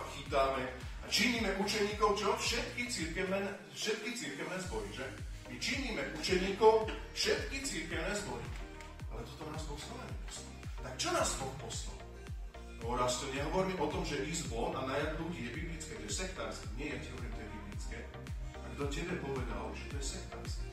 a chytáme a činíme učeníkov, čo? Všetky církevné, všetky církevné zbory, že? My činíme učeníkov všetky církevné zbory. Ale toto nás Boh stále Tak čo nás Boh poslal? No raz to nehovorím o tom, že ísť von a najať ľudí je biblické, to je sektárske. Nie, ja ti hovorím, to je biblické. A kto tebe povedal, že to je sektárske?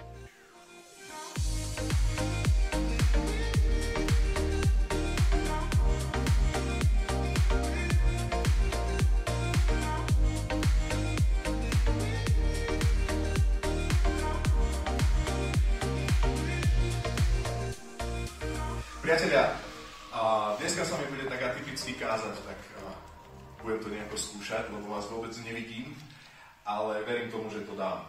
Priatelia, a dneska sa mi bude tak atypicky kázať, tak a, budem to nejako skúšať, lebo vás vôbec nevidím, ale verím tomu, že to dám.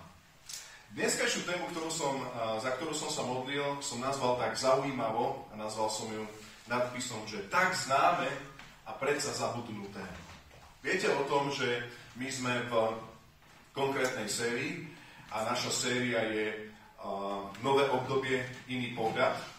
Dneskajšiu tému, ktorú som, a, za ktorú som sa modlil, som nazval tak zaujímavo a nazval som ju nadpisom, že tak známe a predsa zabudnuté. Viete o tom, že my sme v konkrétnej sérii a naša séria je uh, nové obdobie, iný pohľad.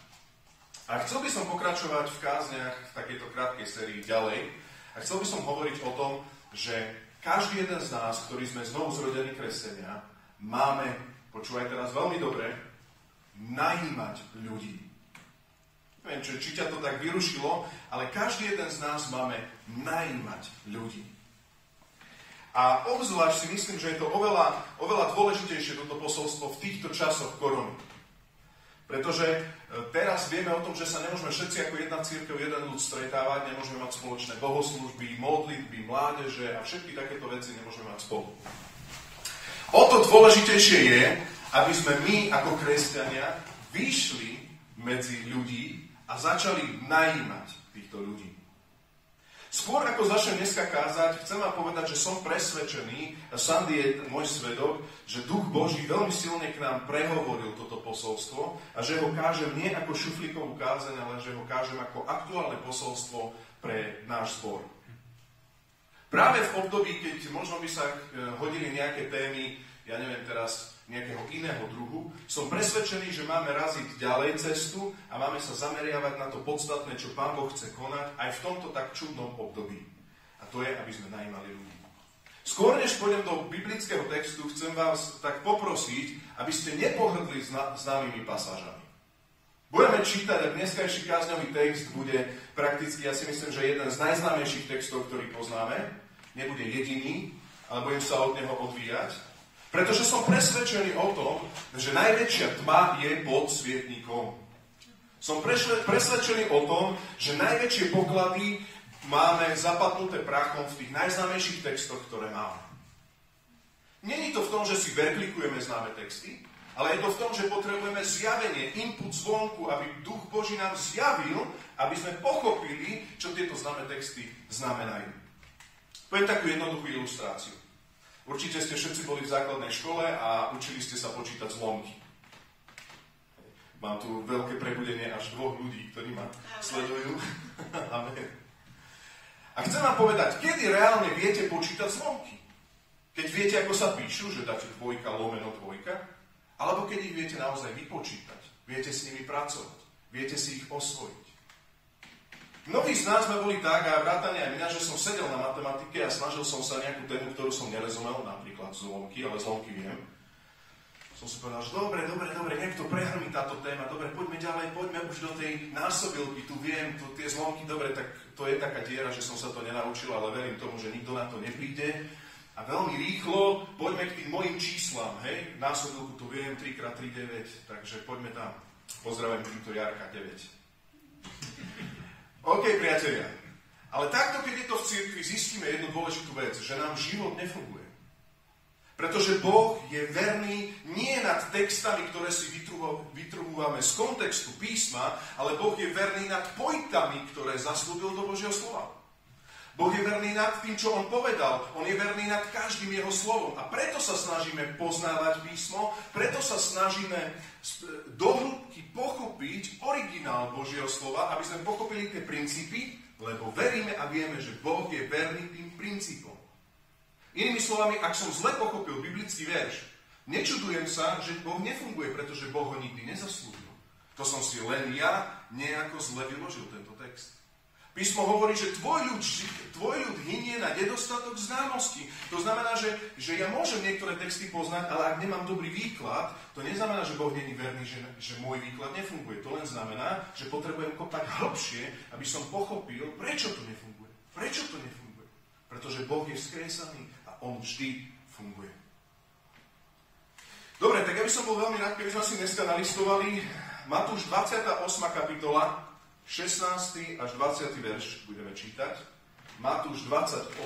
A chcel by som pokračovať v kázniach v takejto krátkej sérii ďalej. A chcel by som hovoriť o tom, že každý jeden z nás, ktorý sme znovu zrodení kresenia, máme, počúvaj teraz veľmi dobre, najímať ľudí. Neviem, či, či ťa to tak vyrušilo, ale každý jeden z nás máme najímať ľudí. A obzvlášť si myslím, že je to oveľa, oveľa dôležitejšie toto posolstvo v týchto časoch korony. Pretože e, teraz vieme o tom, že sa nemôžeme všetci ako jedna církev, jeden ľud stretávať, nemôžeme mať spoločné bohoslužby, modlitby, mládeže a všetky takéto veci nemôžeme mať spolu. O to dôležitejšie je, aby sme my ako kresťania vyšli medzi ľudí a začali najímať týchto ľudí. Skôr ako začnem dneska kázať, chcem vám povedať, že som presvedčený, a Sandy je môj svedok, že Duch Boží veľmi silne k nám prehovoril toto posolstvo a že ho kážem nie ako šuflíkovú kázeň, ale že ho kážem ako aktuálne posolstvo pre náš zbor. Práve v období, keď možno by sa eh, hodili nejaké témy, ja neviem teraz, nejakého iného druhu, som presvedčený, že máme raziť ďalej cestu a máme sa zameriavať na to podstatné, čo Pán Boh chce konať aj v tomto tak čudnom období. A to je, aby sme najímali ľudí. Skôr než pôjdem do biblického textu, chcem vás tak poprosiť, aby ste nepohrdli známymi pasážami. Budeme čítať a dneskajší kázňový text bude prakticky, ja si myslím, že jeden z najznámejších textov, ktorý poznáme. Nebude jediný, ale budem sa od neho odvíjať. Pretože som presvedčený o tom, že najväčšia tma je pod svietníkom. Som presvedčený o tom, že najväčšie poklady máme zapadnuté prachom v tých najznámejších textoch, ktoré máme. Není to v tom, že si verklikujeme známe texty, ale je to v tom, že potrebujeme zjavenie, input zvonku, aby Duch Boží nám zjavil, aby sme pochopili, čo tieto známe texty znamenajú. Poviem takú jednoduchú ilustráciu. Určite ste všetci boli v základnej škole a učili ste sa počítať zlomky. Mám tu veľké prebudenie až dvoch ľudí, ktorí ma sledujú. Amen. A chcem vám povedať, kedy reálne viete počítať zlomky? Keď viete, ako sa píšu, že dáte dvojka, lomeno dvojka, alebo keď ich viete naozaj vypočítať, viete s nimi pracovať, viete si ich osvojiť. Mnohí z nás sme boli tak, a vrátane aj mňa, že som sedel na matematike a snažil som sa nejakú tému, ktorú som nerozumel, napríklad zlomky, ale zlomky viem. Som si povedal, že dobre, dobre, dobre, nech to prehrmí táto téma, dobre, poďme ďalej, poďme už do tej násobilky, tu viem, tu tie zlomky, dobre, tak to je taká diera, že som sa to nenaučil, ale verím tomu, že nikto na to nepríde. A veľmi rýchlo poďme k tým mojim číslam, hej, násobilku tu viem, 3x3, 9, takže poďme tam. Pozdravujem týmto Jarka, 9. OK, priatelia. Ale takto, keď je to v cirkvi, zistíme jednu dôležitú vec, že nám život nefunguje. Pretože Boh je verný nie nad textami, ktoré si vytrhúvame z kontextu písma, ale Boh je verný nad pojtami, ktoré zaslúbil do Božieho slova. Boh je verný nad tým, čo on povedal. On je verný nad každým jeho slovom. A preto sa snažíme poznávať písmo, preto sa snažíme do hĺbky pochopiť originál Božieho slova, aby sme pochopili tie princípy, lebo veríme a vieme, že Boh je verný tým princípom. Inými slovami, ak som zle pochopil biblický verš, nečudujem sa, že Boh nefunguje, pretože Boh ho nikdy nezaslúbil. To som si len ja nejako zle vyložil tento. Písmo hovorí, že tvoj ľud, tvoj ľud hynie na nedostatok známosti. To znamená, že, že ja môžem niektoré texty poznať, ale ak nemám dobrý výklad, to neznamená, že Boh není verný, že, že môj výklad nefunguje. To len znamená, že potrebujem kopať hlbšie, aby som pochopil, prečo to nefunguje. Prečo to nefunguje? Pretože Boh je vzkriesaný a On vždy funguje. Dobre, tak ja by som bol veľmi rád, keby sme si dneska nalistovali Matúš 28. kapitola, 16. až 20. verš budeme čítať. Matúš 28,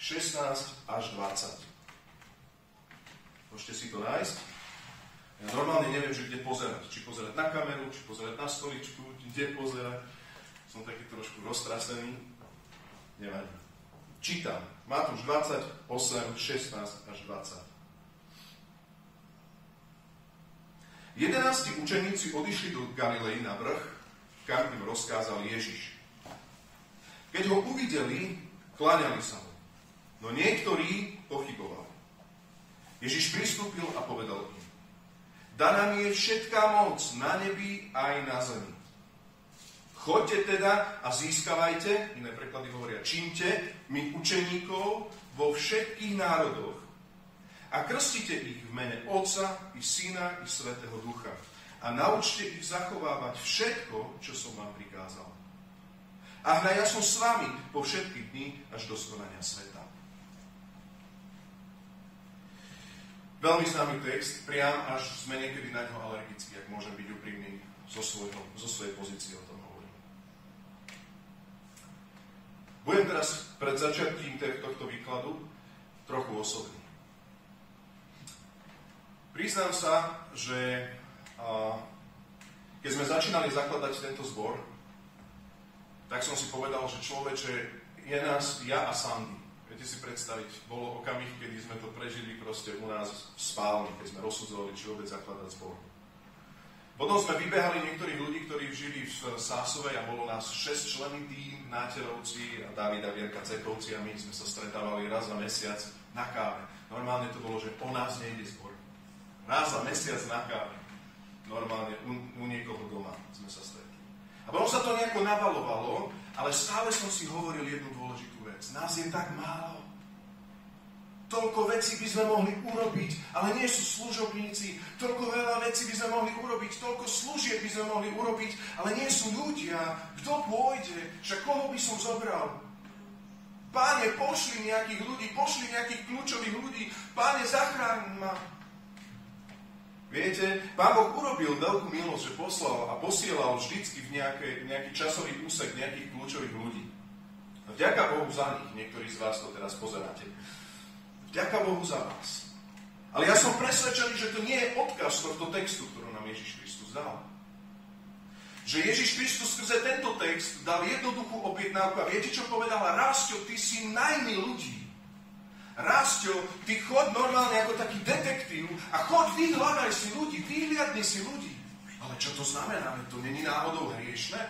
16 až 20. Môžete si to nájsť. Ja normálne neviem, že kde pozerať. Či pozerať na kameru, či pozerať na stoličku, kde pozerať. Som taký trošku roztrasený. Nevadí. Čítam. Matúš 28, 16 až 20. Jedenácti učeníci odišli do Galilei na vrch kam rozkázal Ježiš. Keď ho uvideli, kláňali sa mu. No niektorí pochybovali. Ježiš pristúpil a povedal im, daná mi je všetká moc na nebi aj na zemi. Choďte teda a získavajte, iné preklady hovoria, čínte mi učeníkov vo všetkých národoch a krstite ich v mene Otca i Syna i Svetého Ducha a naučte ich zachovávať všetko, čo som vám prikázal. A hľa, ja som s vami po všetky dní až do skonania sveta. Veľmi známy text, priam až sme niekedy na ňo alergickí, ak môžem byť úprimný zo, svojho, zo svojej pozície o tom hovorím. Budem teraz pred začiatím tohto výkladu trochu osobný. Priznám sa, že keď sme začínali zakladať tento zbor, tak som si povedal, že človeče, je nás ja a Sandy. Viete si predstaviť, bolo okamih, kedy sme to prežili proste u nás v spálni, keď sme rozsudzovali, či vôbec zakladať zbor. Potom sme vybehali niektorých ľudí, ktorí žili v Sásovej a bolo nás 6 členy tým, Náterovci a Davida Vierka Cekovci a my sme sa stretávali raz za mesiac na káve. Normálne to bolo, že o nás nejde zbor. Raz za mesiac na káve normálne u, u niekoho doma sme sa stretli. A potom sa to nejako navalovalo, ale stále som si hovoril jednu dôležitú vec. Nás je tak málo. Toľko vecí by sme mohli urobiť, ale nie sú služobníci. Toľko veľa vecí by sme mohli urobiť, toľko služieb by sme mohli urobiť, ale nie sú ľudia. Kto pôjde? Však koho by som zobral? Páne, pošli nejakých ľudí, pošli nejakých kľúčových ľudí. Páne, zachráň ma. Viete, Pán Boh urobil veľkú milosť, že poslal a posielal vždycky v nejaké, nejaký časový úsek nejakých kľúčových ľudí. Vďaka Bohu za nich, niektorí z vás to teraz pozeráte. Vďaka Bohu za vás. Ale ja som presvedčený, že to nie je odkaz tohto textu, ktorú nám Ježiš Kristus dal. Že Ježiš Kristus skrze tento text dal jednoduchú objednávku a viete, čo povedal? Rásťo, ty si najmý ľudí. Rásťo, ty chod normálne ako taký detektív a chod, vyhľadaj si ľudí, vyhliadni si ľudí. Ale čo to znamená? To není náhodou hriešne?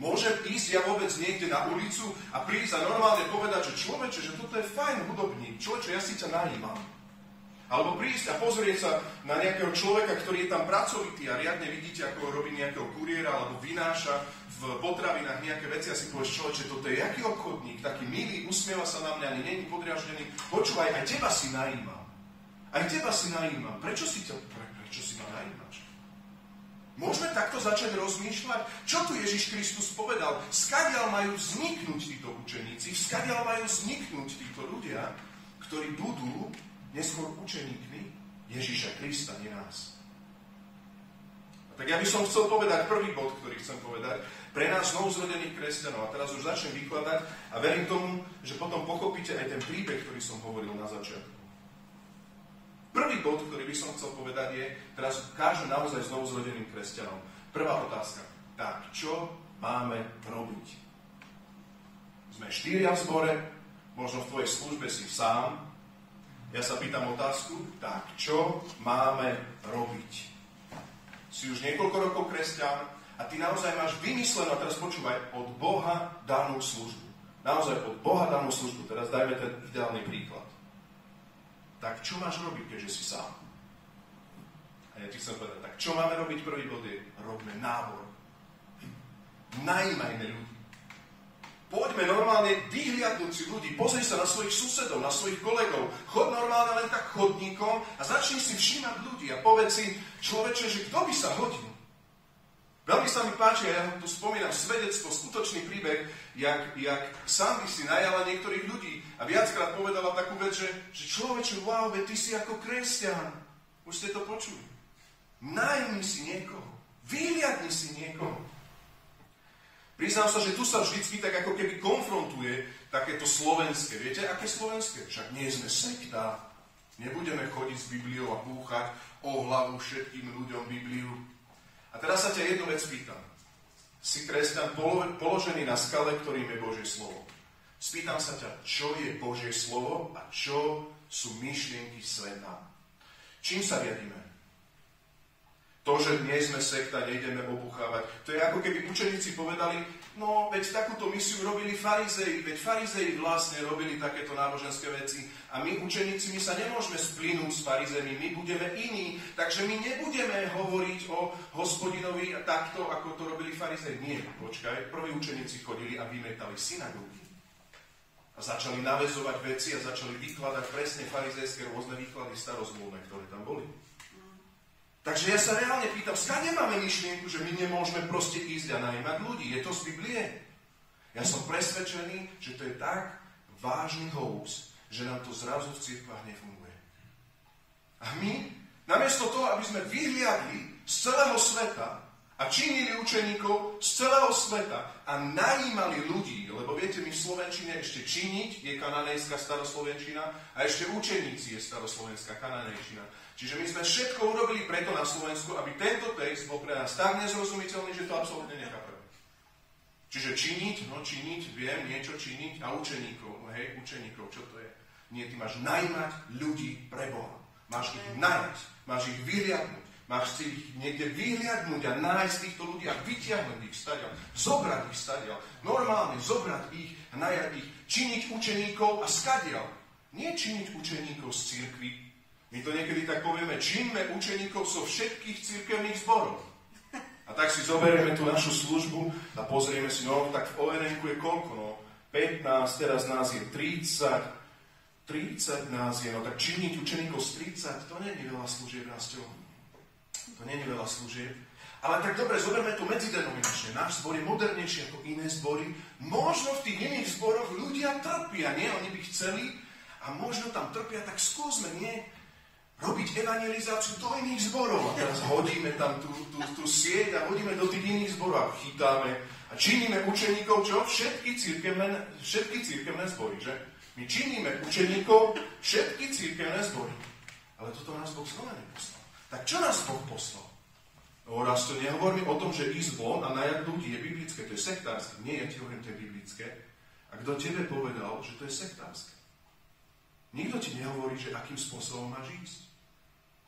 Môžem ísť ja vôbec niekde na ulicu a prísť a normálne povedať, že človeče, že toto je fajn hudobník, človeče, ja si ťa najímam. Alebo prísť a pozrieť sa na nejakého človeka, ktorý je tam pracovitý a riadne vidíte, ako robí nejakého kuriéra alebo vynáša v potravinách nejaké veci a si povieš, človeče, toto je jaký obchodník, taký milý, usmieva sa na mňa, ani není podriaždený. Počúvaj, aj teba si najímam. Aj teba si najímam. Prečo si, ťa, pre, prečo si ma najímaš? Môžeme takto začať rozmýšľať? Čo tu Ježiš Kristus povedal? Skadiaľ majú vzniknúť títo učeníci? Skadiaľ majú vzniknúť títo ľudia, ktorí budú neskôr učeníkmi Ježiša Krista, nie nás. Tak ja by som chcel povedať prvý bod, ktorý chcem povedať, pre nás novozrodených kresťanov. A teraz už začnem vykladať a verím tomu, že potom pochopíte aj ten príbeh, ktorý som hovoril na začiatku. Prvý bod, ktorý by som chcel povedať je, teraz ukážem naozaj znovu zrodeným kresťanom. Prvá otázka. Tak, čo máme robiť? Sme štyria v zbore, možno v tvojej službe si sám. Ja sa pýtam otázku, tak čo máme robiť? Si už niekoľko rokov kresťan, a ty naozaj máš vymyslenú, a teraz počúvaj, od Boha danú službu. Naozaj od Boha danú službu. Teraz dajme ten ideálny príklad. Tak čo máš robiť, keďže si sám? A ja ti chcem povedať, tak čo máme robiť prvý bod je, robme nábor. Najímajme ľudí. Poďme normálne vyhliadnúť si ľudí, pozri sa na svojich susedov, na svojich kolegov, chod normálne len tak chodníkom a začni si všímať ľudí a povedz si, človeče, že kto by sa hodil? Veľmi sa mi páči, ja tu spomínam svedectvo, skutočný príbeh, jak, jak Sandy si najala niektorých ľudí a viackrát povedala takú vec, že, že človeče, wow, ty si ako kresťan. Už ste to počuli. Najmi si niekoho. Vyhliadni si niekoho. Priznám sa, že tu sa vždycky tak ako keby konfrontuje takéto slovenské. Viete, aké slovenské? Však nie sme sekta. Nebudeme chodiť s Bibliou a búchať o hlavu všetkým ľuďom Bibliu. A teraz sa ťa jednu vec pýtam. Si kresťan položený na skale, ktorým je Božie slovo. Spýtam sa ťa, čo je Božie slovo a čo sú myšlienky sveta. Čím sa riadíme? To, že nie sme sekta, nejdeme obuchávať. To je ako keby učeníci povedali, no veď takúto misiu robili farizei, veď farizei vlastne robili takéto náboženské veci a my učeníci, my sa nemôžeme splínuť s farizemi, my budeme iní, takže my nebudeme hovoriť o hospodinovi takto, ako to robili farizei. Nie, počkaj, prví učeníci chodili a vymetali synagógy. A začali navezovať veci a začali vykladať presne farizejské rôzne výklady starozmluvné, ktoré tam boli. Takže ja sa reálne pýtam, skade máme myšlienku, že my nemôžeme proste ísť a najímať ľudí? Je to z Biblie? Ja som presvedčený, že to je tak vážny hoax, že nám to zrazu v cirkvách nefunguje. A my, namiesto toho, aby sme vyhliadli z celého sveta a činili učeníkov z celého sveta a najímali ľudí, lebo viete, my v Slovenčine ešte činiť je kananejská staroslovenčina a ešte učeníci je staroslovenská kananejčina. Čiže my sme všetko urobili preto na Slovensku, aby tento text bol pre nás tak nezrozumiteľný, že to absolútne nechápeme. Čiže činiť, no činiť, viem niečo činiť a učeníkov, no hej, učeníkov, čo to je? Nie, ty máš najmať ľudí pre Boha. Máš ich najať, máš ich vyhliadnúť, máš si ich niekde vyhliadnúť a nájsť týchto ľudí a vyťahnuť ich stadiaľ, zobrať ich stadiaľ, normálne zobrať ich a najať ich, činiť učeníkov a skadiaľ. Nie činiť učeníkov z církvy, my to niekedy tak povieme, činme učeníkov so všetkých církevných zborov. A tak si zoberieme tú našu službu a pozrieme si, no tak v onn je koľko, no 15, teraz nás je 30, 30 nás je, no tak činiť učeníkov z 30, to nie je veľa služieb, Rastio. To nie je veľa služieb. Ale tak dobre, zoberme to medzidenominačne. Náš zbor je modernejší ako iné zbory. Možno v tých iných zboroch ľudia trpia, nie? Oni by chceli a možno tam trpia, tak skúsme, nie? Robiť evangelizáciu do iných zborov. A teraz hodíme tam tú, tú, tú sieť a hodíme do tých iných zborov a chytáme a činíme učeníkov, čo? Všetky církevné, všetky církevné zbory, že? My činíme učeníkov všetky církevné zbory. Ale toto nás Boh znova neposlal. Tak čo nás Boh poslal? No raz to nehovorím o tom, že ísť von a najať ľudí je biblické, to je sektárske. Nie, ja ti hovorím, to je biblické. A kto tebe povedal, že to je sektárske? Nikto ti nehovorí, že akým spôsobom máš ísť.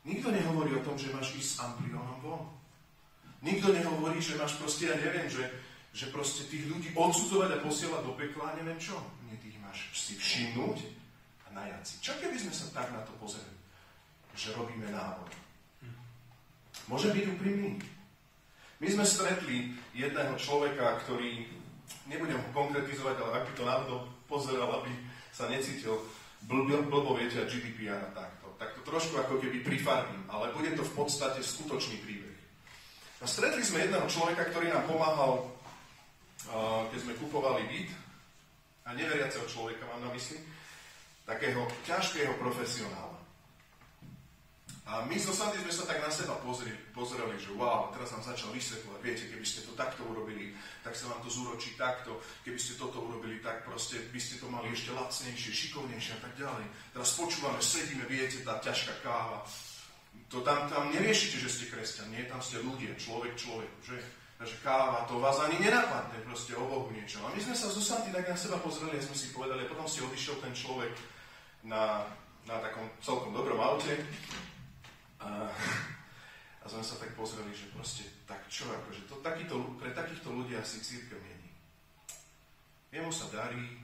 Nikto nehovorí o tom, že máš ísť s ampliónom von. Nikto nehovorí, že máš proste, ja neviem, že, že proste tých ľudí odsudzovať a posielať do pekla, neviem čo. Nie, tých máš si všimnúť a najať si. Čo keby sme sa tak na to pozreli? Že robíme návod. Môže byť úprimný. My sme stretli jedného človeka, ktorý, nebudem ho konkretizovať, ale ak by to náhodou pozeral, aby sa necítil blbo, blbo viete, a GDPR a tak tak to trošku ako keby prifarbím, ale bude to v podstate skutočný príbeh. A stretli sme jedného človeka, ktorý nám pomáhal, keď sme kupovali byt, a neveriaceho človeka mám na mysli, takého ťažkého profesionála. A my so Sandy sme sa tak na seba pozreli, pozreli, že wow, teraz nám začal vysvetľovať, viete, keby ste to takto urobili, tak sa vám to zúročí takto, keby ste toto urobili, tak proste by ste to mali ešte lacnejšie, šikovnejšie a tak ďalej. Teraz počúvame, sedíme, viete, tá ťažká káva. To tam, tam neriešite, že ste kresťan, nie, tam ste ľudia, človek človek, že? Takže káva, to vás ani nenapadne proste o Bohu niečo. A my sme sa zo Sandy tak na seba pozreli a sme si povedali, a potom si odišiel ten človek na, na takom celkom dobrom aute a, a sme sa tak pozreli, že proste tak čo, akože to, takýto, pre takýchto ľudí asi církev není. Jemu sa darí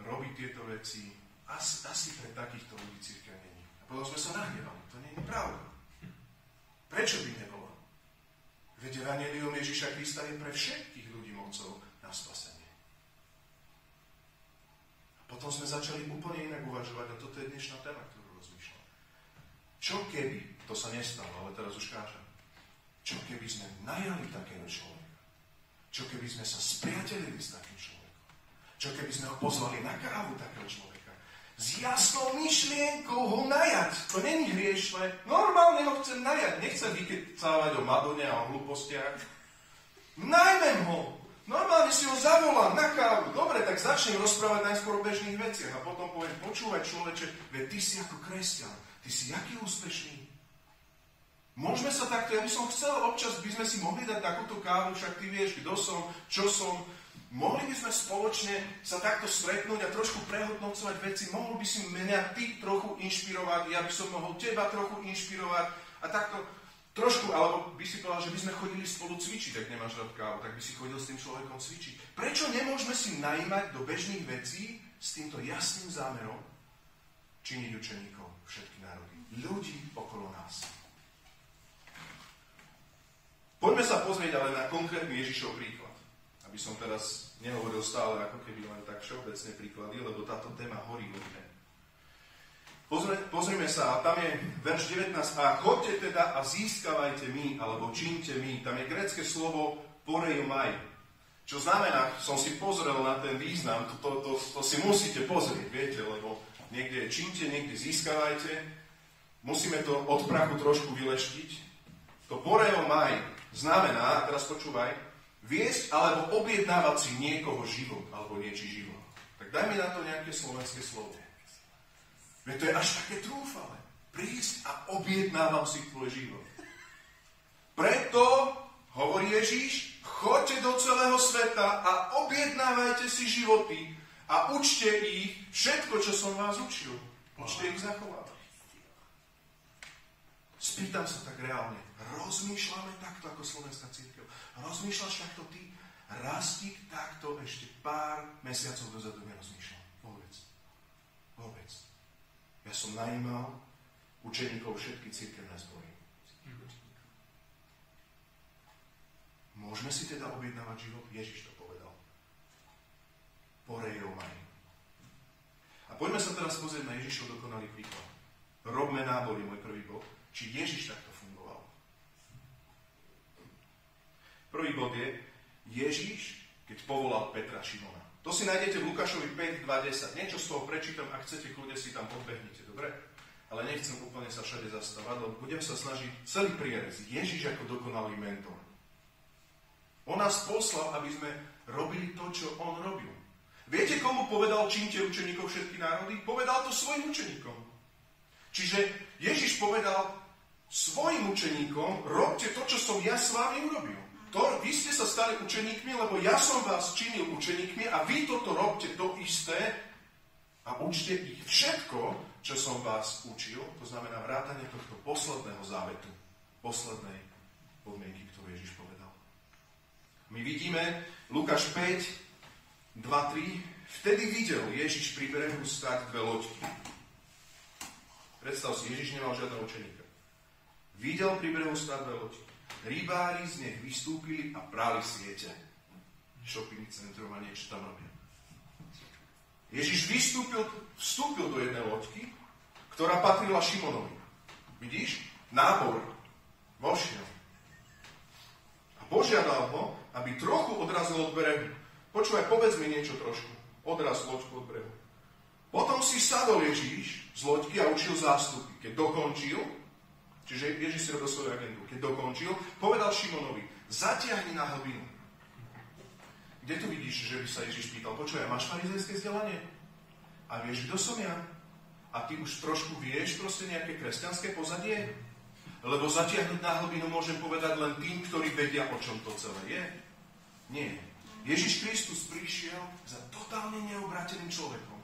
robiť tieto veci, asi, asi pre takýchto ľudí církev není. A potom sme sa nahnevali, to je pravda. Prečo by nebolo? Veď Evangelium Ježiša Krista je pre všetkých ľudí mocou na spasenie. A potom sme začali úplne inak uvažovať a toto je dnešná téma, ktorú. Čo keby, to sa nestalo, ale teraz už kážem, čo keby sme najali takého človeka? Čo keby sme sa spriatelili s takým človekom? Čo keby sme ho pozvali na kávu takého človeka? s jasnou myšlienkou ho najať. To není hriešne. Normálne ho chcem najať. Nechcem vykecávať o Madone a o hlúpostiach. Najmem ho. Normálne si ho zavolám na kávu. Dobre, tak začnem rozprávať najskôr o bežných veciach a potom poviem, počúvaj človeče, veď ty si ako kresťan, ty si aký úspešný. Môžeme sa takto, ja by som chcel, občas by sme si mohli dať takúto kávu, však ty vieš, kto som, čo som, Mohli by sme spoločne sa takto stretnúť a trošku prehodnocovať veci. Mohol by si mňa ty trochu inšpirovať, ja by som mohol teba trochu inšpirovať a takto trošku, alebo by si povedal, že by sme chodili spolu cvičiť, ak nemáš rád kávu, tak by si chodil s tým človekom cvičiť. Prečo nemôžeme si najmať do bežných vecí s týmto jasným zámerom činiť národy, ľudí okolo nás? Poďme sa pozrieť ale na konkrétny Ježišov príklad aby som teraz nehovoril stále ako keby len tak všeobecné príklady, lebo táto téma horí vo mne. Pozri, pozrime sa, a tam je verš 19, a chodte teda a získavajte mi, alebo čínte mi. Tam je grecké slovo porejomaj, čo znamená, som si pozrel na ten význam, to, to, to, to si musíte pozrieť, viete, lebo niekde čínte, niekde získavajte, musíme to od prachu trošku vyleštiť. To porejomaj znamená, teraz počúvaj, viesť alebo objednávať si niekoho život alebo niečí život. Tak daj mi na to nejaké slovenské slovo. Veď to je až také trúfale. Prísť a objednávam si tvoj život. Preto, hovorí Ježíš, choďte do celého sveta a objednávajte si životy a učte ich všetko, čo som vás učil. Učte ich zachovať. Spýtam sa tak reálne. Rozmýšľame takto ako slovenská církev. Rozmýšľaš takto ty? Rastík takto ešte pár mesiacov dozadu nerozmýšľal. Vôbec. Vôbec. Ja som najímal učeníkov všetky církevné zbory. Môžeme si teda objednávať život? Ježiš to povedal. Porejov maj. A poďme sa teraz pozrieť na Ježišov dokonalý príklad. Robme nábory, môj prvý bod. Či Ježiš takto Prvý bod je Ježíš, keď povolal Petra Šimona. To si nájdete v Lukášovi 5, 20. Niečo z toho prečítam, ak chcete, kľudne si tam podbehnite, dobre? Ale nechcem úplne sa všade zastávať, lebo budem sa snažiť celý prierez. Ježíš ako dokonalý mentor. On nás poslal, aby sme robili to, čo on robil. Viete, komu povedal čínte učeníkov všetky národy? Povedal to svojim učeníkom. Čiže Ježiš povedal svojim učeníkom, robte to, čo som ja s vami urobil to, vy ste sa stali učeníkmi, lebo ja som vás činil učeníkmi a vy toto robte to isté a učte ich všetko, čo som vás učil, to znamená vrátanie tohto posledného závetu, poslednej podmienky, ktorú Ježiš povedal. My vidíme Lukáš 5, 2, 3, vtedy videl Ježiš pri brehu stať dve loďky. Predstav si, Ježiš nemal žiadneho učeníka. Videl pri brehu dve loďky. Rybári z nich vystúpili a prali siete. Shopping centrum a niečo tam robia. Ježiš vystúpil, vstúpil do jednej loďky, ktorá patrila Šimonovi. Vidíš? Nábor. Vošiel. A požiadal ho, aby trochu odrazil od brehu. Počúvaj, povedz mi niečo trošku. Odraz loďku od brehu. Potom si sadol Ježíš z loďky a učil zástupy. Keď dokončil, Čiže Ježiš si robil svoju agendu. Keď dokončil, povedal Šimonovi, zatiahni na hlbinu. Kde tu vidíš, že by sa Ježiš pýtal, počúvaj, máš farizejské vzdelanie? A vieš, kto som ja? A ty už trošku vieš proste nejaké kresťanské pozadie? Lebo zatiahnuť na hlbinu môžem povedať len tým, ktorí vedia, o čom to celé je. Nie. Ježiš Kristus prišiel za totálne neobrateným človekom.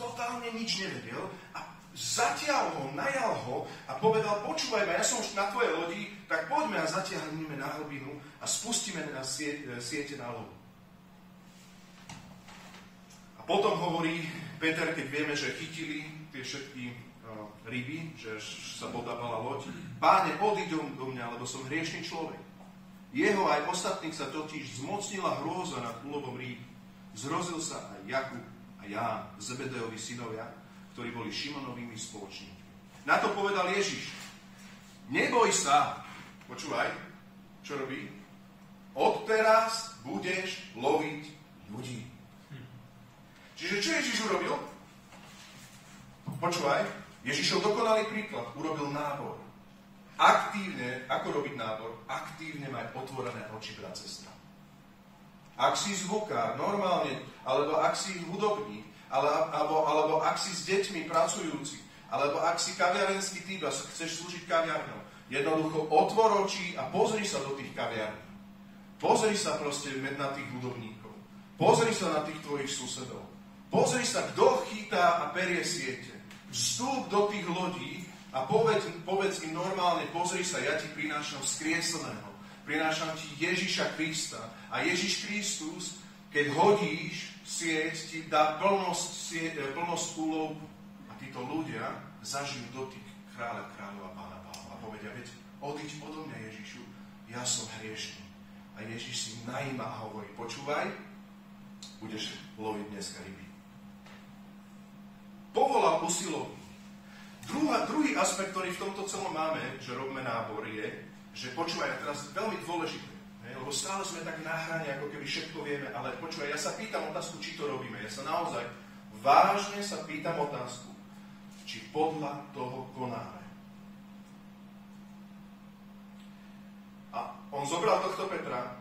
Totálne nič nevedel a zatiaľ ho, najal ho a povedal, počúvaj ma, ja som už na tvojej lodi, tak poďme a zatiahneme na hlbinu a spustíme na sie, e, siete na lodu. A potom hovorí Peter, keď vieme, že chytili tie všetky ryby, že sa podávala loď. Páne, odíď do mňa, lebo som hriešný človek. Jeho aj ostatných sa totiž zmocnila hrôza nad úlovom rýb. Zrozil sa aj Jakub a Ján, Zebedeovi synovia, ktorí boli Šimonovými spoločníkmi. Na to povedal Ježiš. Neboj sa, počúvaj, čo robí? Odteraz budeš loviť ľudí. Čiže čo Ježiš urobil? Počúvaj, Ježišov dokonalý príklad urobil nábor aktívne, ako robiť nábor, aktívne mať otvorené oči, brat, sestra. Ak si zvukár, normálne, alebo ak si hudobník, alebo, alebo ak si s deťmi pracujúci, alebo ak si kaviarenský typ a chceš slúžiť kaviarnou, jednoducho otvor oči a pozri sa do tých kaviarní. Pozri sa proste na tých hudobníkov. Pozri sa na tých tvojich susedov. Pozri sa, kto chytá a perie siete. Vstúp do tých lodí a povedz, povedz im normálne, pozri sa, ja ti prinášam skrieseného. Prinášam ti Ježiša Krista. A Ježiš Kristus, keď hodíš sieť, ti dá plnosť, sieť, e, plnosť úlov a títo ľudia zažijú dotyk kráľa, kráľova, pána, pána. A povedia, veď odiď odo mňa Ježišu, ja som hriešný. A Ježiš si najíma a hovorí, počúvaj, budeš loviť dneska ryby. Povolal usilovný Druhá, druhý aspekt, ktorý v tomto celom máme, že robíme nábor, je, že počúvaj, teraz veľmi dôležité, ne? lebo stále sme tak na hrane, ako keby všetko vieme, ale počúvaj, ja sa pýtam otázku, či to robíme. Ja sa naozaj vážne sa pýtam otázku, či podľa toho konáme. A on zobral tohto Petra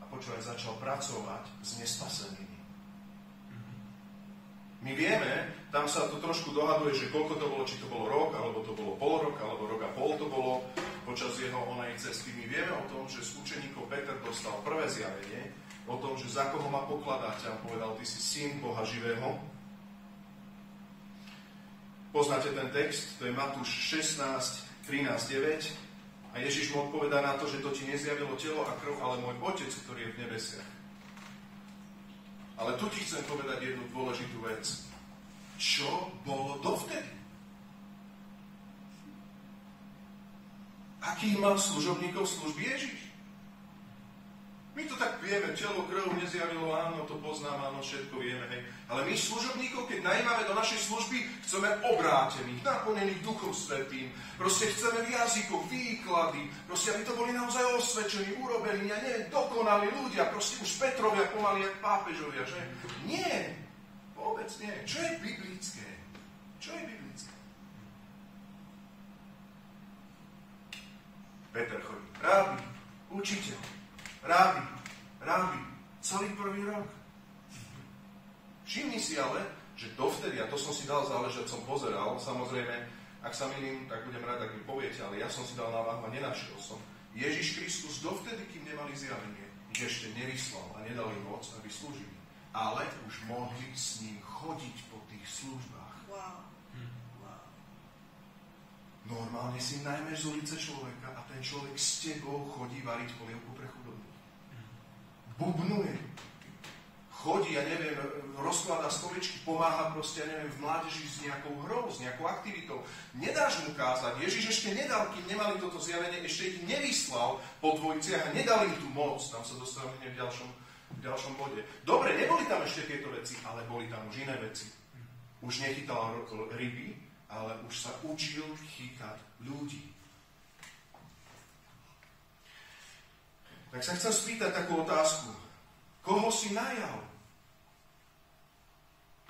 a počúvaj, začal pracovať s nespasenými. My vieme, tam sa to trošku dohaduje, že koľko to bolo, či to bolo rok, alebo to bolo pol rok, alebo rok a pol to bolo počas jeho onej cesty. My vieme o tom, že z učeníkov Peter dostal prvé zjavenie, o tom, že za koho ma pokladáte a povedal, ty si syn Boha živého. Poznáte ten text, to je Matúš 16, 13, 9. A Ježiš mu odpovedá na to, že to ti nezjavilo telo a krv, ale môj Otec, ktorý je v nebesiach. Ale tu ti chcem povedať jednu dôležitú vec. Čo bolo dovtedy? Akých mal služobníkov služby Ježiš? My to tak vieme, telo, krv nezjavilo, áno, to poznám, áno, všetko vieme, hej. Ale my služobníkov, keď najímame do našej služby, chceme obrátených, naplnených Duchom Svetým. Proste chceme v jazykoch, výklady, proste aby to boli naozaj osvedčení, urobení, ja neviem, dokonali ľudia, proste už Petrovia pomaly jak pápežovia, že? Nie, vôbec nie. Čo je biblické? Čo je biblické? Peter chodí, rábi, učiteľ, Rábi, rábi, celý prvý rok. Všimni si ale, že dovtedy, a to som si dal záležať, som pozeral, samozrejme, ak sa milím, tak budem rád, ak mi poviete, ale ja som si dal na váhu a nenašiel som. Ježiš Kristus dovtedy, kým nemali zjavenie, ich ešte nevyslal a nedal im moc, aby slúžili. Ale už mohli s ním chodiť po tých službách. Wow. Wow. Normálne si najmeš z ulice človeka a ten človek s tebou chodí variť polievku pre chudobných bubnuje, chodí, ja neviem, rozkladá stoličky, pomáha proste, ja neviem, v mládeži s nejakou hrou, s nejakou aktivitou. Nedáš mu kázať. Ježiš ešte nedal, kým nemali toto zjavenie, ešte ich nevyslal po dvojiciach a nedal im tú moc. Tam sa dostávame v ďalšom, v ďalšom bode. Dobre, neboli tam ešte tieto veci, ale boli tam už iné veci. Už nechytal ryby, ale už sa učil chytať ľudí. tak sa chcem spýtať takú otázku. Koho si najal?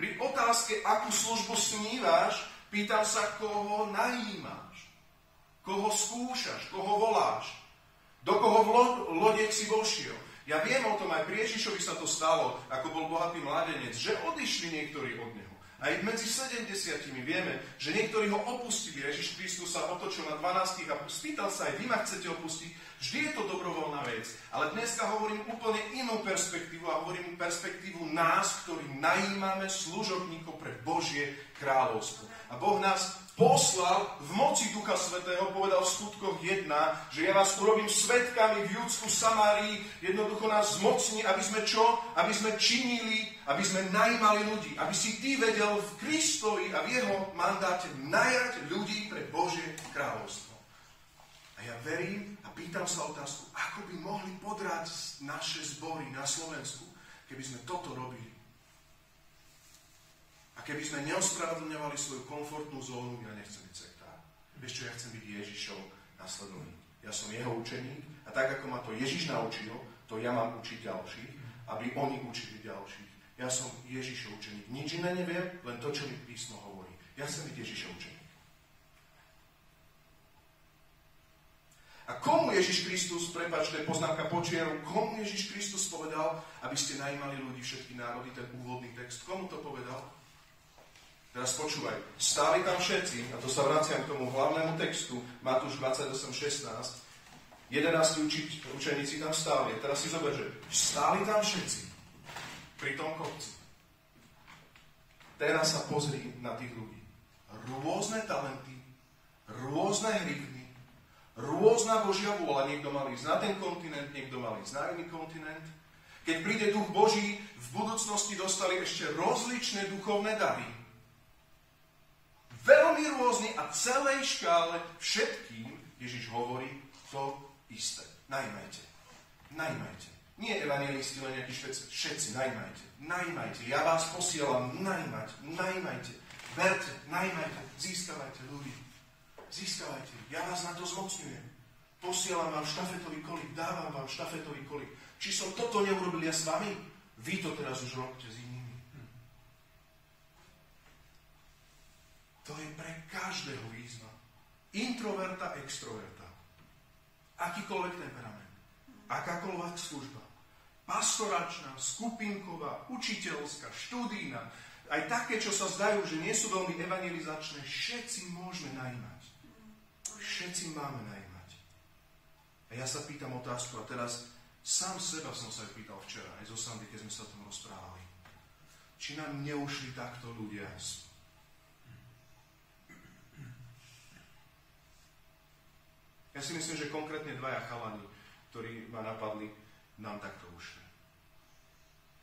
Pri otázke, akú službu snívaš, pýtam sa, koho najímaš. Koho skúšaš, koho voláš. Do koho v lodiek si vošiel. Ja viem o tom, aj pri Ježišovi sa to stalo, ako bol bohatý mladenec, že odišli niektorí od neho. Aj medzi 70 vieme, že niektorí ho opustili. Ježiš Kristus sa otočil na 12 a spýtal sa aj, vy ma chcete opustiť. Vždy je to dobrovoľná vec. Ale dneska hovorím úplne inú perspektívu a hovorím perspektívu nás, ktorí najímame služobníkov pre Božie kráľovstvo. A Boh nás poslal v moci Ducha Svetého, povedal v skutkoch 1, že ja vás urobím svetkami v Júdsku, Samárii, jednoducho nás zmocní, aby sme čo? Aby sme činili, aby sme najímali ľudí, aby si ty vedel v Kristovi a v jeho mandáte najať ľudí pre Božie kráľovstvo. A ja verím a pýtam sa otázku, ako by mohli podrať naše zbory na Slovensku, keby sme toto robili. A keby sme neospravedlňovali svoju komfortnú zónu, ja nechcem byť sektár. Vieš čo, ja chcem byť Ježišov nasledovník. Ja som jeho učeník a tak, ako ma to Ježiš naučil, to ja mám učiť ďalších, aby oni učili ďalších. Ja som Ježišov učeník. Nič iné neviem, len to, čo mi písmo hovorí. Ja chcem byť Ježišov učeník. A komu Ježiš Kristus, prepačte, poznámka počiaru, komu Ježiš Kristus povedal, aby ste najímali ľudí všetky národy, ten úvodný text, komu to povedal? Teraz počúvaj, stáli tam všetci, a to sa vraciam k tomu hlavnému textu, Matúš 28, 16, 11 uči, učeníci tam stáli. Teraz si zober, že stáli tam všetci pri tom kopci. Teraz sa pozri na tých ľudí. Rôzne talenty, rôzne hrivny, rôzna Božia vôľa. Niekto mal ísť na ten kontinent, niekto mal ísť na iný kontinent. Keď príde duch Boží, v budúcnosti dostali ešte rozličné duchovné dary veľmi rôzny a celej škále všetkým Ježiš hovorí to isté. Najmajte. Najmajte. Nie evangelisti, len nejakí šveci. Všetci, najmajte. Najmajte. Ja vás posielam najmať. Najmajte. Verte, najmajte. Získavajte ľudí. Získavajte. Ja vás na to zmocňujem. Posielam vám štafetový kolik, dávam vám štafetový kolik. Či som toto neurobil ja s vami? Vy to teraz už robíte s To je pre každého výzva. Introverta, extroverta. Akýkoľvek temperament. Akákoľvek služba. Pastoračná, skupinková, učiteľská, študijná. Aj také, čo sa zdajú, že nie sú veľmi evangelizačné, všetci môžeme najímať. Všetci máme najímať. A ja sa pýtam otázku, a teraz sám seba som sa aj pýtal včera, aj zo Sandy, keď sme sa o tom rozprávali. Či nám neušli takto ľudia Ja si myslím, že konkrétne dvaja chalani, ktorí ma napadli, nám takto ušli.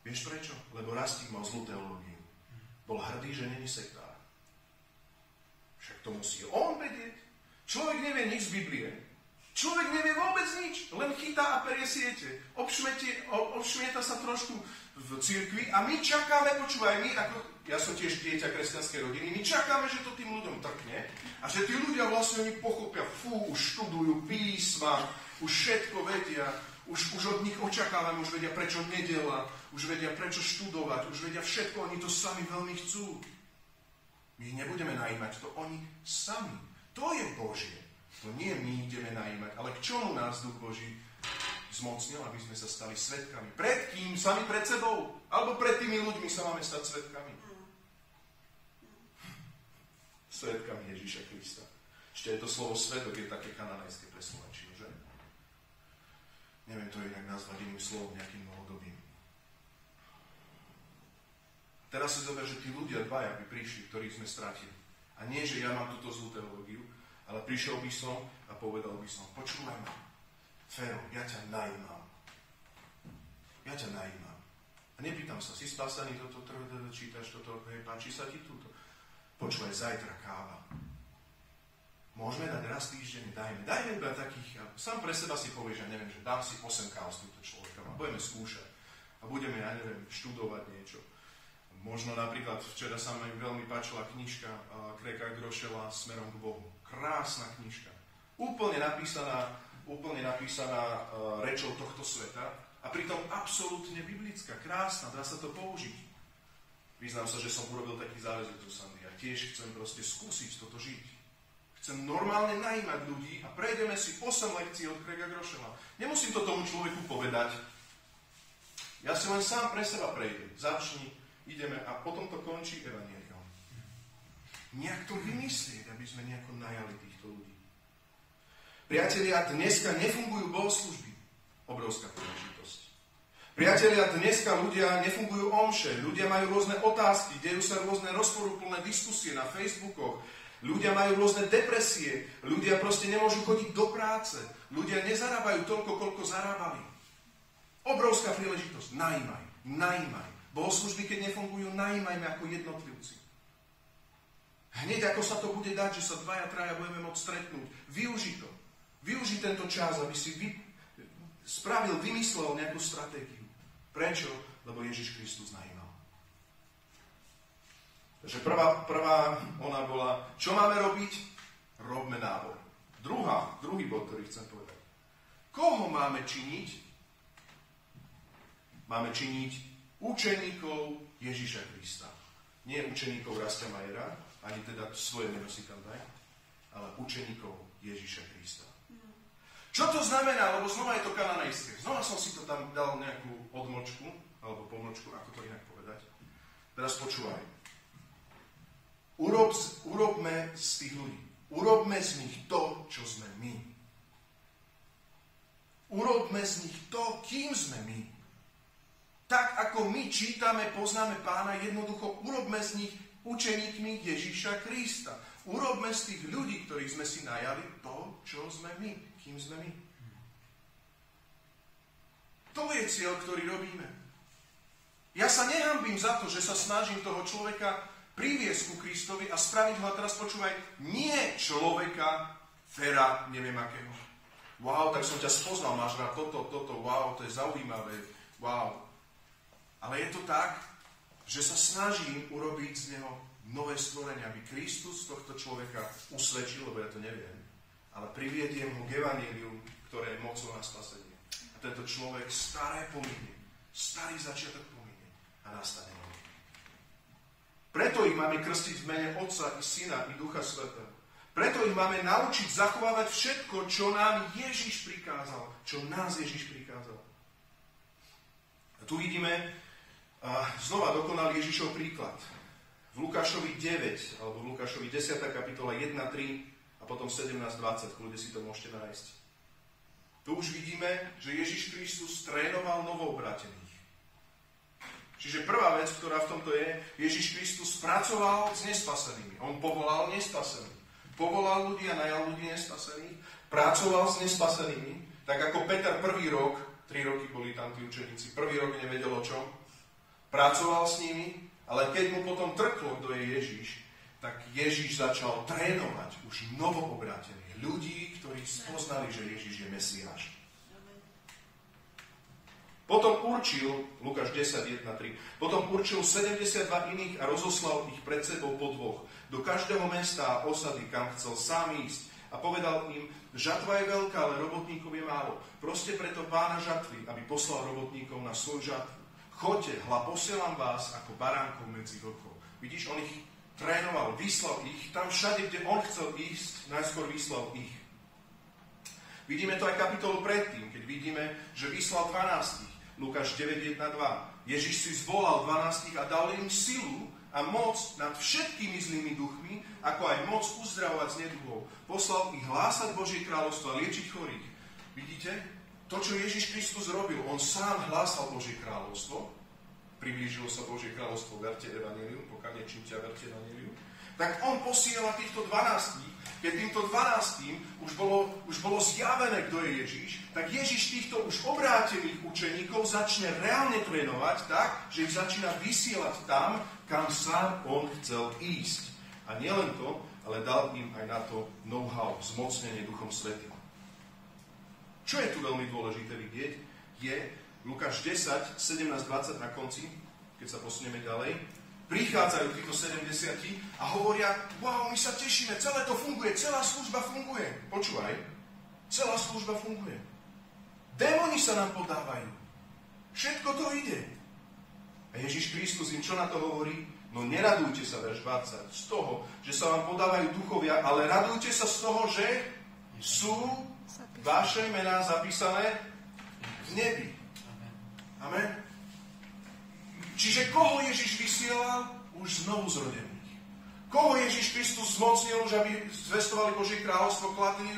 Vieš prečo? Lebo Rastík mal zlú teológiu. Bol hrdý, že není sektár. Však to musí on vedieť. Človek nevie nič z Biblie. Človek nevie vôbec nič, len chytá a perie siete. Obšmieta sa trošku v cirkvi a my čakáme, počúvaj, my ako ja som tiež dieťa kresťanskej rodiny, my čakáme, že to tým ľuďom trkne a že tí ľudia vlastne oni pochopia, fú, už študujú písma, už všetko vedia, už, už od nich očakávame, už vedia prečo nedela, už vedia prečo študovať, už vedia všetko, oni to sami veľmi chcú. My ich nebudeme najímať, to oni sami. To je Božie. To nie my ideme najímať, ale k čomu nás Duch Boží zmocnil, aby sme sa stali svetkami. Pred kým? Sami pred sebou? Alebo pred tými ľuďmi sa máme stať svetkami? Svetkami Ježíša Krista. Ešte je to slovo svetok, je také kanadajské pre Slovenčinu, že? Neviem to inak nazvať iným slovom, nejakým novodobým. Teraz si zober, že tí ľudia dvaja by prišli, ktorých sme stratili. A nie, že ja mám túto zlú teológiu, ale prišiel by som a povedal by som, počúvaj ma, Fero, ja ťa najímam. Ja ťa najímam. A nepýtam sa, si spasaný, toto čítaš, toto, hej, páči sa ti túto. Počúvaj, zajtra káva. Môžeme dať raz týždeň, dajme. Dajme iba takých, sám pre seba si povieš, ja neviem, že dám si 8 káv s týmto človekom a budeme skúšať. A budeme, ja neviem, študovať niečo. Možno napríklad, včera sa mi veľmi páčila knižka Kreka Grošela Smerom k Bohu. Krásna knižka. Úplne napísaná, úplne napísaná uh, rečou tohto sveta a pritom absolútne biblická, krásna, dá sa to použiť. Vyznám sa, že som urobil taký záväzok zo Sandy tiež chcem proste skúsiť toto žiť. Chcem normálne najímať ľudí a prejdeme si 8 lekcií od Krega Grošela. Nemusím to tomu človeku povedať. Ja si len sám pre seba prejdem. Začni, ideme a potom to končí evaneliom. Nejak to vymyslieť, aby sme nejako najali týchto ľudí. Priatelia, dneska nefungujú bohoslužby. Obrovská príležitosť. Priatelia, dneska ľudia nefungujú omše, ľudia majú rôzne otázky, dejú sa rôzne rozporúplné diskusie na Facebookoch, Ľudia majú rôzne depresie, ľudia proste nemôžu chodiť do práce, ľudia nezarábajú toľko, koľko zarábali. Obrovská príležitosť. Najímaj, najímaj. Bohoslužby, keď nefungujú, najímajme ako jednotlivci. Hneď ako sa to bude dať, že sa dvaja, traja budeme môcť stretnúť, využi to. Využi tento čas, aby si vy, spravil, vymyslel nejakú stratégiu. Prečo? Lebo Ježiš Kristus najímal. Takže prvá, prvá ona bola, čo máme robiť? Robme nábor. Druhá, druhý bod, ktorý chcem povedať. Koho máme činiť? Máme činiť učeníkov Ježiša Krista. Nie učeníkov Rastia Majera, ani teda svoje meno si tam daj, ale učeníkov Ježiša Krista. Čo to znamená? Lebo znova je to kananejské. Znova som si to tam dal nejakú odmočku, alebo pomnočku, ako to inak povedať. Teraz počúvaj. Urob, urobme z tých ľudí, urobme z nich to, čo sme my. Urobme z nich to, kým sme my. Tak ako my čítame, poznáme pána, jednoducho urobme z nich učeníkmi Ježíša Krista. Urobme z tých ľudí, ktorých sme si najali, to, čo sme my, kým sme my. To je cieľ, ktorý robíme. Ja sa nehambím za to, že sa snažím toho človeka priviesť ku Kristovi a spraviť ho, a teraz počúvaj, nie človeka, fera, neviem akého. Wow, tak som ťa spoznal, máš rád toto, toto, wow, to je zaujímavé, wow. Ale je to tak, že sa snažím urobiť z neho nové stvorenie, aby Kristus tohto človeka usvedčil, lebo ja to neviem, ale priviediem ho k evaníliu, ktoré je mocou na spasenie. A tento človek staré pominie, starý začiatok pominie a nastane preto ich máme krstiť v mene Otca i Syna i Ducha Svetého. Preto ich máme naučiť zachovávať všetko, čo nám Ježiš prikázal. Čo nás Ježiš prikázal. A tu vidíme a znova dokonal Ježišov príklad. V Lukášovi 9, alebo v Lukášovi 10. kapitola 1, 3 a potom 17, 20, kľude si to môžete nájsť. Tu už vidíme, že Ježiš Kristus trénoval novoobrátených. Čiže prvá vec, ktorá v tomto je, Ježiš Kristus pracoval s nespasenými. On povolal nespasených. Povolal ľudí a najal ľudí nespasených. Pracoval s nespasenými. Tak ako Peter prvý rok, tri roky boli tam tí učeníci, prvý rok nevedel o čom. Pracoval s nimi, ale keď mu potom trklo, kto je Ježiš, tak Ježiš začal trénovať už novoobrátených ľudí, ktorí spoznali, že Ježiš je Mesiáš. Potom určil, Lukáš 10, 1, 3, potom určil 72 iných a rozoslal ich pred sebou po dvoch, do každého mesta a osady, kam chcel sám ísť. A povedal im, žatva je veľká, ale robotníkov je málo. Proste preto pána žatvy, aby poslal robotníkov na svoju žatvu. Choďte, hla posielam vás ako baránkov medzi vlkov. Vidíš, on ich trénoval, vyslal ich, tam všade, kde on chcel ísť, najskôr vyslal ich. Vidíme to aj kapitolu predtým, keď vidíme, že vyslal 12. Lukáš 9, 1, 2. Ježiš si zvolal 12 a dal im silu a moc nad všetkými zlými duchmi, ako aj moc uzdravovať z neduhov. Poslal ich hlásať Božie kráľovstvo a liečiť chorých. Vidíte? To, čo Ježiš Kristus robil, on sám hlásal Božie kráľovstvo, priblížilo sa Božie kráľovstvo, verte Evangelium, pokiaľ nečím ťa, verte Evangelium, tak on posiela týchto 12 keď týmto 12 už bolo, už bolo zjavené, kto je Ježiš, tak Ježiš týchto už obrátených učeníkov začne reálne trénovať tak, že ich začína vysielať tam, kam sám on chcel ísť. A nielen to, ale dal im aj na to know-how, zmocnenie Duchom Svetým. Čo je tu veľmi dôležité vidieť, je Lukáš 10, 17, 20 na konci, keď sa posunieme ďalej, prichádzajú títo 70 a hovoria, wow, my sa tešíme, celé to funguje, celá služba funguje. Počúvaj, celá služba funguje. Démoni sa nám podávajú. Všetko to ide. A Ježiš Kristus im čo na to hovorí? No neradujte sa, verš 20, z toho, že sa vám podávajú duchovia, ale radujte sa z toho, že sú vaše mená zapísané v nebi. Amen. Čiže koho Ježiš vysielal? Už znovu zrodených. Koho Ježiš Kristus zmocnil už, aby zvestovali Božie kráľovstvo, kladli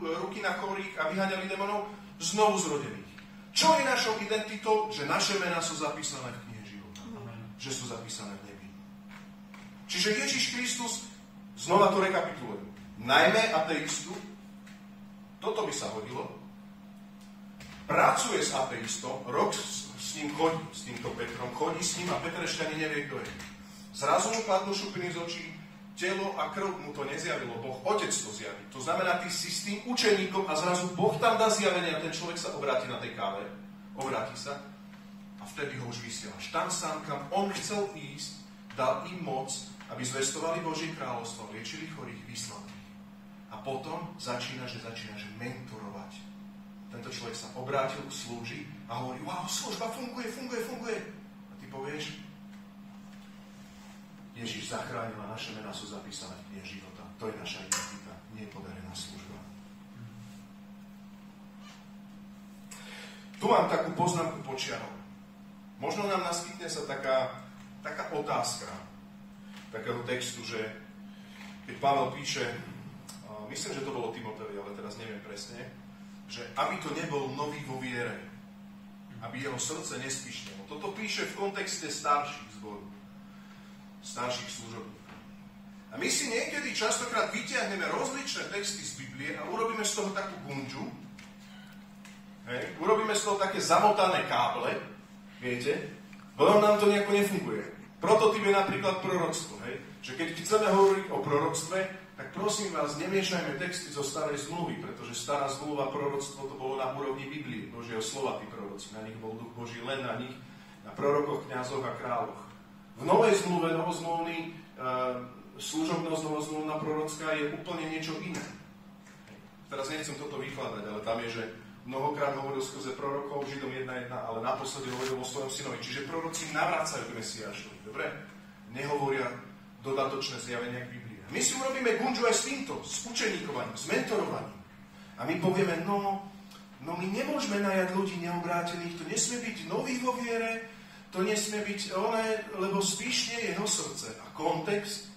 ruky na chorých a vyháňali demonov? Znovu zrodených. Čo je našou identitou? Že naše mená sú zapísané v knihe života. Že sú zapísané v nebi. Čiže Ježiš Kristus Znova to rekapitulujem. Najmä ateistu, toto by sa hodilo, pracuje s ateistom, rok s, s ním chodí, s týmto Petrom, chodí s ním a Petr ešte ani nevie, kto je. Zrazu mu padnú šupiny z očí, telo a krv mu to nezjavilo, Boh Otec to zjaví. To znamená, ty si s tým učeníkom a zrazu Boh tam dá zjavenie a ten človek sa obráti na tej káve, obráti sa a vtedy ho už vysielaš. Tam sám, kam on chcel ísť, dal im moc, aby zvestovali Božie kráľovstvo, liečili chorých, vyslali. A potom začína, že začína, že mentorovať. Tento človek sa obrátil, slúži a hovorí, wow, služba funguje, funguje, funguje. A ty povieš, Ježiš zachránil a naše mená sú zapísané v knihe života. To je naša identita, nie podarená služba. Tu mám takú poznámku počiarov. Možno nám naskytne sa taká, taká otázka takého textu, že keď Pavel píše, myslím, že to bolo Timotevi, ale teraz neviem presne, že aby to nebol nový vo viere, aby jeho srdce nespíšnelo. Toto píše v kontexte starších zborov starších služobníkov. A my si niekedy častokrát vyťahneme rozličné texty z Biblie a urobíme z toho takú gunžu, urobíme z toho také zamotané káble, viete, potom nám to nejako nefunguje. Prototyp je napríklad proroctvo, hej, že keď chceme hovoriť o proroctve, tak prosím vás, nemiešajme texty zo starej zmluvy, pretože stará zmluva proroctvo to bolo na úrovni Biblie, Božieho slova, tí proroci, na nich bol duch Boží len na nich, na prorokoch, kňazoch a kráľoch. V novej zmluve, novozmluvný e, služobnosť novozmluvná prorocká je úplne niečo iné. Teraz nechcem toto vykladať, ale tam je, že mnohokrát hovoril skrze prorokov, Židom 1.1, ale naposledy hovoril o svojom synovi. Čiže proroci navracajú k Mesiašovi, dobre? Nehovoria dodatočné zjavenia k Biblii. My si urobíme gunžu aj s týmto, s učeníkovaním, s mentorovaním. A my povieme, no, no my nemôžeme najať ľudí neobrátených, to nesmie byť nový vo viere, to nesmie byť oné, lebo spíšne jeho srdce. A kontext?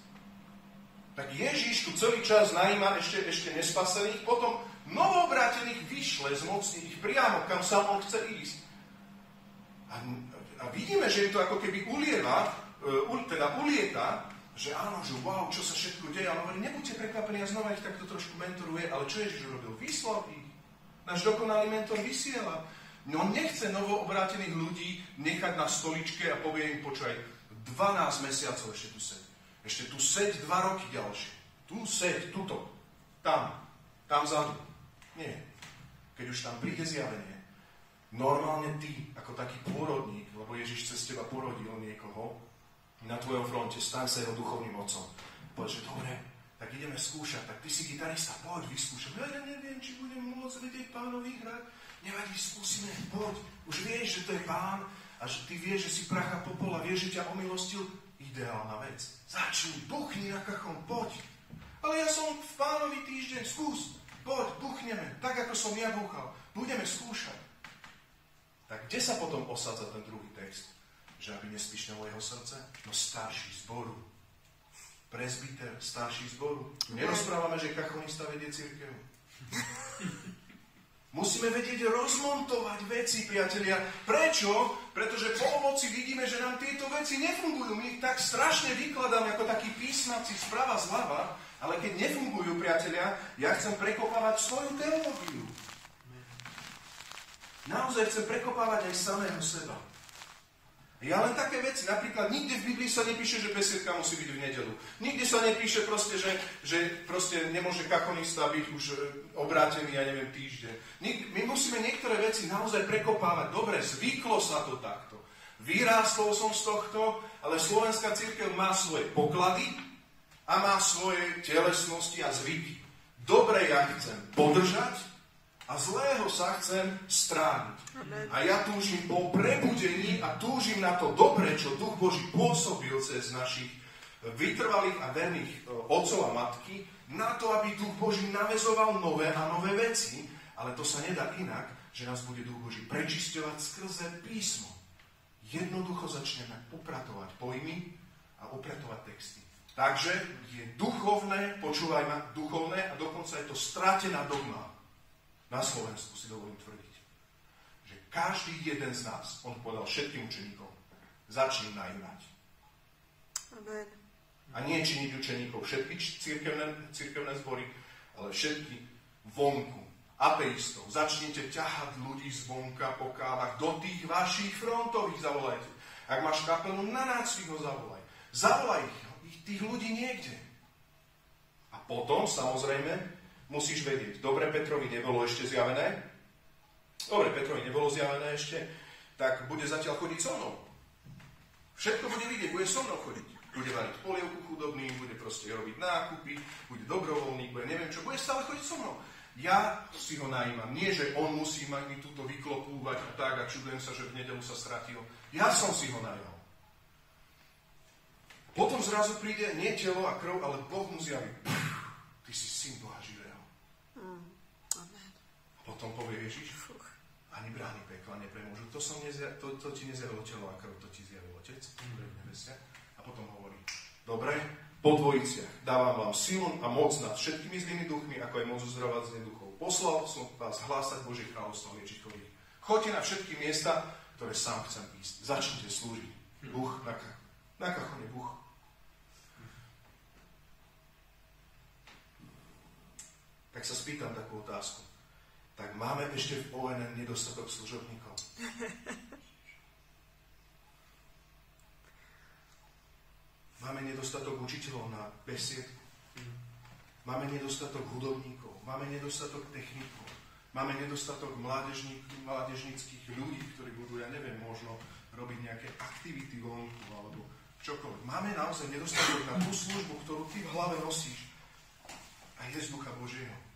Tak Ježíš tu celý čas najíma ešte, ešte nespasených, potom novoobrátených vyšle, zmocní ich priamo, kam sa on chce ísť. A, a vidíme, že je to ako keby ulieva, uh, teda ulieta, že áno, že wow, čo sa všetko deje, ale hovorí, nebuďte prekvapení, a znova ich takto trošku mentoruje, ale čo Ježiš urobil? Vyslal ich. Náš dokonalý mentor vysiela. No on nechce novoobrátených ľudí nechať na stoličke a povie im, počúvaj, 12 mesiacov ešte tu seď. Ešte tu seď 2 roky ďalšie. Tu seď, tuto, tam, tam vzadu. Nie. Keď už tam príde zjavenie, normálne ty, ako taký pôrodník, lebo Ježiš cez teba porodil niekoho, na tvojom fronte, staň sa jeho duchovným mocom. Povedz, že dobre, tak ideme skúšať, tak ty si gitarista, poď, vyskúšaj. Ja, ja neviem, či budem môcť vedieť pánovi hrať nevadí, skúsime, poď. Už vieš, že to je pán a že ty vieš, že si pracha popola, vieš, že ťa omilostil. Ideálna vec. Začni, buchni na kachom, poď. Ale ja som v pánovi týždeň, skús. Poď, buchneme, tak ako som ja búchal. Budeme skúšať. Tak kde sa potom osádza ten druhý text? Že aby nespíšnelo jeho srdce? No starší zboru. Prezbiter, starší zboru. Nerozprávame, že kachonista vedie církev. Musíme vedieť rozmontovať veci, priatelia. Prečo? Pretože po ovoci vidíme, že nám tieto veci nefungujú. My ich tak strašne vykladáme ako takí písmaci sprava zľava, ale keď nefungujú, priatelia, ja chcem prekopávať svoju teológiu. Naozaj chcem prekopávať aj samého seba. Ja len také veci, napríklad nikde v Biblii sa nepíše, že besiedka musí byť v nedelu. Nikde sa nepíše proste, že, že proste nemôže kakonista byť už e, obrátený, ja neviem, týždeň. My musíme niektoré veci naozaj prekopávať. Dobre, zvyklo sa to takto. Vyrástol som z tohto, ale slovenská církev má svoje poklady a má svoje telesnosti a zvyky. Dobre, ja chcem podržať, a zlého sa chcem strániť. A ja túžim po prebudení a túžim na to dobre, čo Duch Boží pôsobil cez našich vytrvalých a verných e, otcov a matky, na to, aby Duch Boží navezoval nové a nové veci, ale to sa nedá inak, že nás bude Duch Boží prečisťovať skrze písmo. Jednoducho začneme upratovať pojmy a upratovať texty. Takže je duchovné, počúvaj ma, duchovné a dokonca je to stratená dogma na Slovensku si dovolím tvrdiť, že každý jeden z nás, on povedal všetkým učeníkom, začne najímať. Amen. A nie činiť učeníkov všetky církevné, církevné zbory, ale všetky vonku. Ateistov. Začnite ťahať ľudí zvonka po kávach do tých vašich frontových, zavolajte. Ak máš kapelu na nácvik ho zavolaj. Zavolaj ich, tých ľudí niekde. A potom, samozrejme, musíš vedieť, dobre, Petrovi nebolo ešte zjavené, dobre, Petrovi nebolo zjavené ešte, tak bude zatiaľ chodiť so mnou. Všetko bude vidieť, bude so mnou chodiť. Bude variť polievku chudobným, bude proste robiť nákupy, bude dobrovoľník, bude neviem čo, bude stále chodiť so mnou. Ja si ho najímam. Nie, že on musí mať mi túto vyklopúvať a tak a čudujem sa, že v nedelu sa stratil. Ja som si ho najal. Potom zrazu príde nie telo a krv, ale Boh mu zjaví. Ty si syn Boha potom povie Ježiš, ani brány pekla nepremôžu. To, som nezja, to, to ti nezjavilo telo a krv, to ti zjavil Otec, ktorý v nebesiach. A potom hovorí, dobre, po dvojiciach dávam vám silu a moc nad všetkými zlými duchmi, ako aj moc uzdravať zlých duchov. Poslal som vás hlásať Božie kráľovstvo chorých. Choďte na všetky miesta, ktoré sám chcem ísť. Začnite slúžiť. Buch na, na kachone, buch. Tak sa spýtam takú otázku. Tak máme ešte v ONN nedostatok služobníkov? Máme nedostatok učiteľov na besiedku. Máme nedostatok hudobníkov. Máme nedostatok technikov. Máme nedostatok mládežníckých ľudí, ktorí budú, ja neviem, možno robiť nejaké aktivity vonku alebo čokoľvek. Máme naozaj nedostatok na tú službu, ktorú ty v hlave nosíš. A je z Ducha Božieho.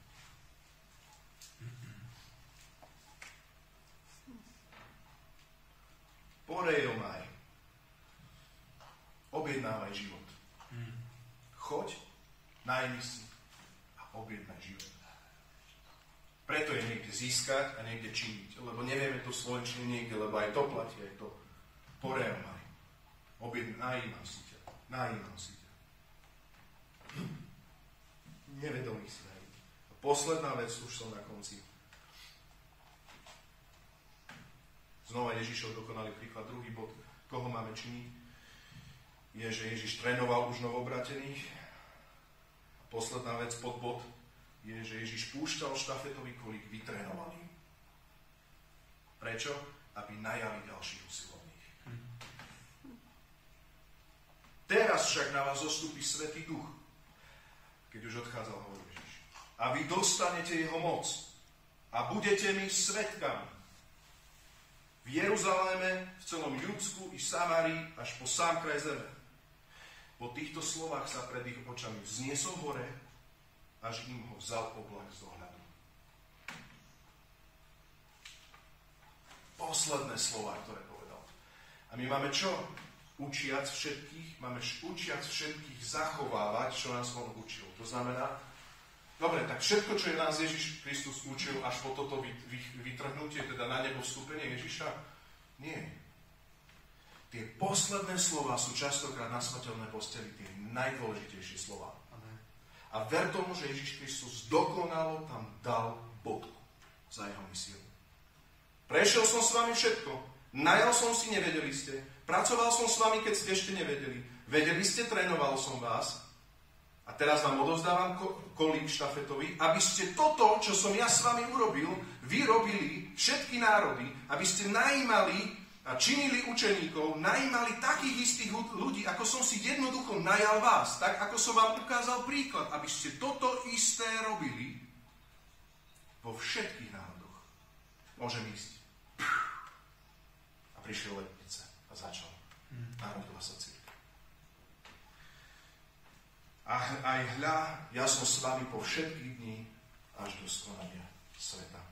Porejomaj objednávaj život. Hmm. Choď, najmi si a objednaj život. Preto je niekde získať a niekde činiť, lebo nevieme to slovenčine niekde, lebo aj to platí, aj to porejomaj. Objednaj, najímam si ťa, najímam si ťa. Nevedomý si posledná vec, už som na konci. Znova Ježišov dokonalý príklad, druhý bod, koho máme činiť je, že Ježiš trénoval už novobratených. Posledná vec pod bod je, že Ježiš púšťal štafetový kolík vytrénovaný. Prečo? Aby najali ďalších usilovných. Teraz však na vás zostupí Svetý Duch, keď už odchádzal, hovorí Ježiš. A vy dostanete jeho moc a budete mi svetkami v Jeruzaléme, v celom Judsku i Samárii až po sám kraj zeme. Po týchto slovách sa pred ich očami vzniesol hore, až im ho vzal oblak z ohľadu. Posledné slova, ktoré povedal. A my máme čo? Učiac všetkých, máme učiac všetkých zachovávať, čo nás on učil. To znamená, dobre, tak všetko, čo je nás Ježiš Kristus učil až po toto vytrhnutie, teda na nebo vstúpenie Ježiša, nie Tie posledné slova sú častokrát na smrteľné posteli tie najdôležitejšie slova. A ver tomu, že Ježiš Kristus dokonalo tam dal bodku za jeho misiu. Prešiel som s vami všetko. Najal som si, nevedeli ste. Pracoval som s vami, keď ste ešte nevedeli. Vedeli ste, trénoval som vás. A teraz vám odovzdávam kolík štafetovi, aby ste toto, čo som ja s vami urobil, vyrobili všetky národy, aby ste najímali a činili učeníkov, najímali takých istých ľudí, ako som si jednoducho najal vás, tak ako som vám ukázal príklad, aby ste toto isté robili vo všetkých národoch. Môžem ísť. A prišiel letnice a začal. Narodila sa církev. A aj hľa, ja som s vami po všetky dní až do skonania sveta.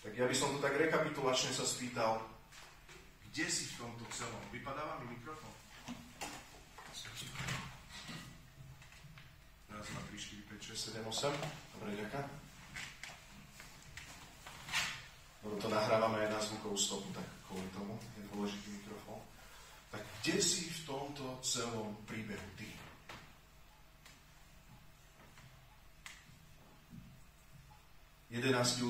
Tak ja by som to tak rekapitulačne sa spýtal, kde si v tomto celom? Vypadáva mi mikrofón? Raz, dva, tri, 4, 5, 6, 7, 8. Dobre, ďaká. Lebo to nahrávame aj na zvukovú stopu, tak kvôli tomu je dôležitý mikrofón. Tak kde si v tomto celom príbehu ty? Jedenácti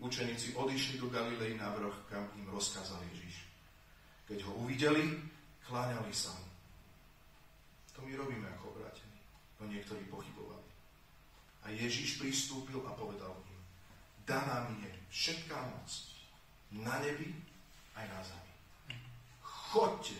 učeníci odišli do Galilei na vrch, kam im rozkázal Ježiš. Keď ho uvideli, kláňali sa mu. To my robíme ako obrátení. No niektorí pochybovali. A Ježíš pristúpil a povedal im, daná mi je všetká moc na nebi aj na zemi. Chodte.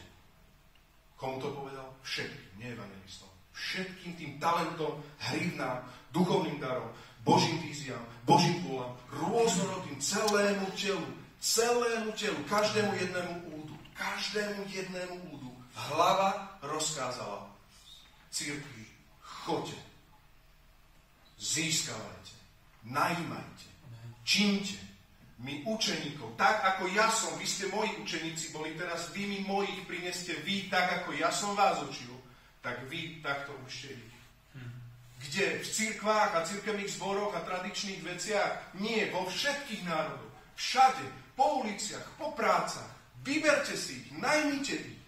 Komu to povedal? Všetkým, nie evangelistom. Všetkým tým talentom, hrivnám, duchovným darom, Božím víziám, Božím volám, rôznorodým celému telu, celému telu, každému jednému údu, každému jednému údu. Hlava rozkázala církvi, choďte, získavajte, najímajte, čínte, my učeníkov, tak ako ja som, vy ste moji učeníci boli, teraz vy mi mojich prineste vy, tak ako ja som vás učil, tak vy takto učte ich. Kde? V cirkvách a cirkevných zboroch a tradičných veciach? Nie, vo všetkých národoch. Všade, po uliciach, po prácach. Vyberte si ich, najmite ich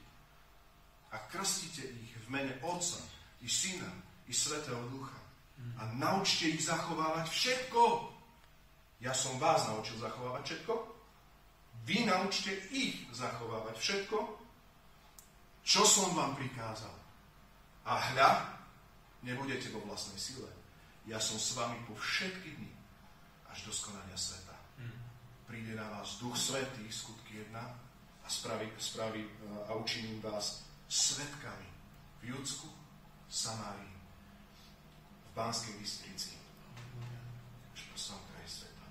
a krstite ich v mene Otca i Syna i Svetého Ducha. A naučte ich zachovávať všetko. Ja som vás naučil zachovávať všetko. Vy naučte ich zachovávať všetko, čo som vám prikázal. A hľa, Nebudete vo vlastnej sile. Ja som s vami po všetky dni až do skonania sveta. Hmm. Príde na vás Duch Svetý, skutky 1, a spraví, spraví e, a učiním vás svetkami v Judsku, Samárii, v Banskej Bystrici, až po sám kraj sveta.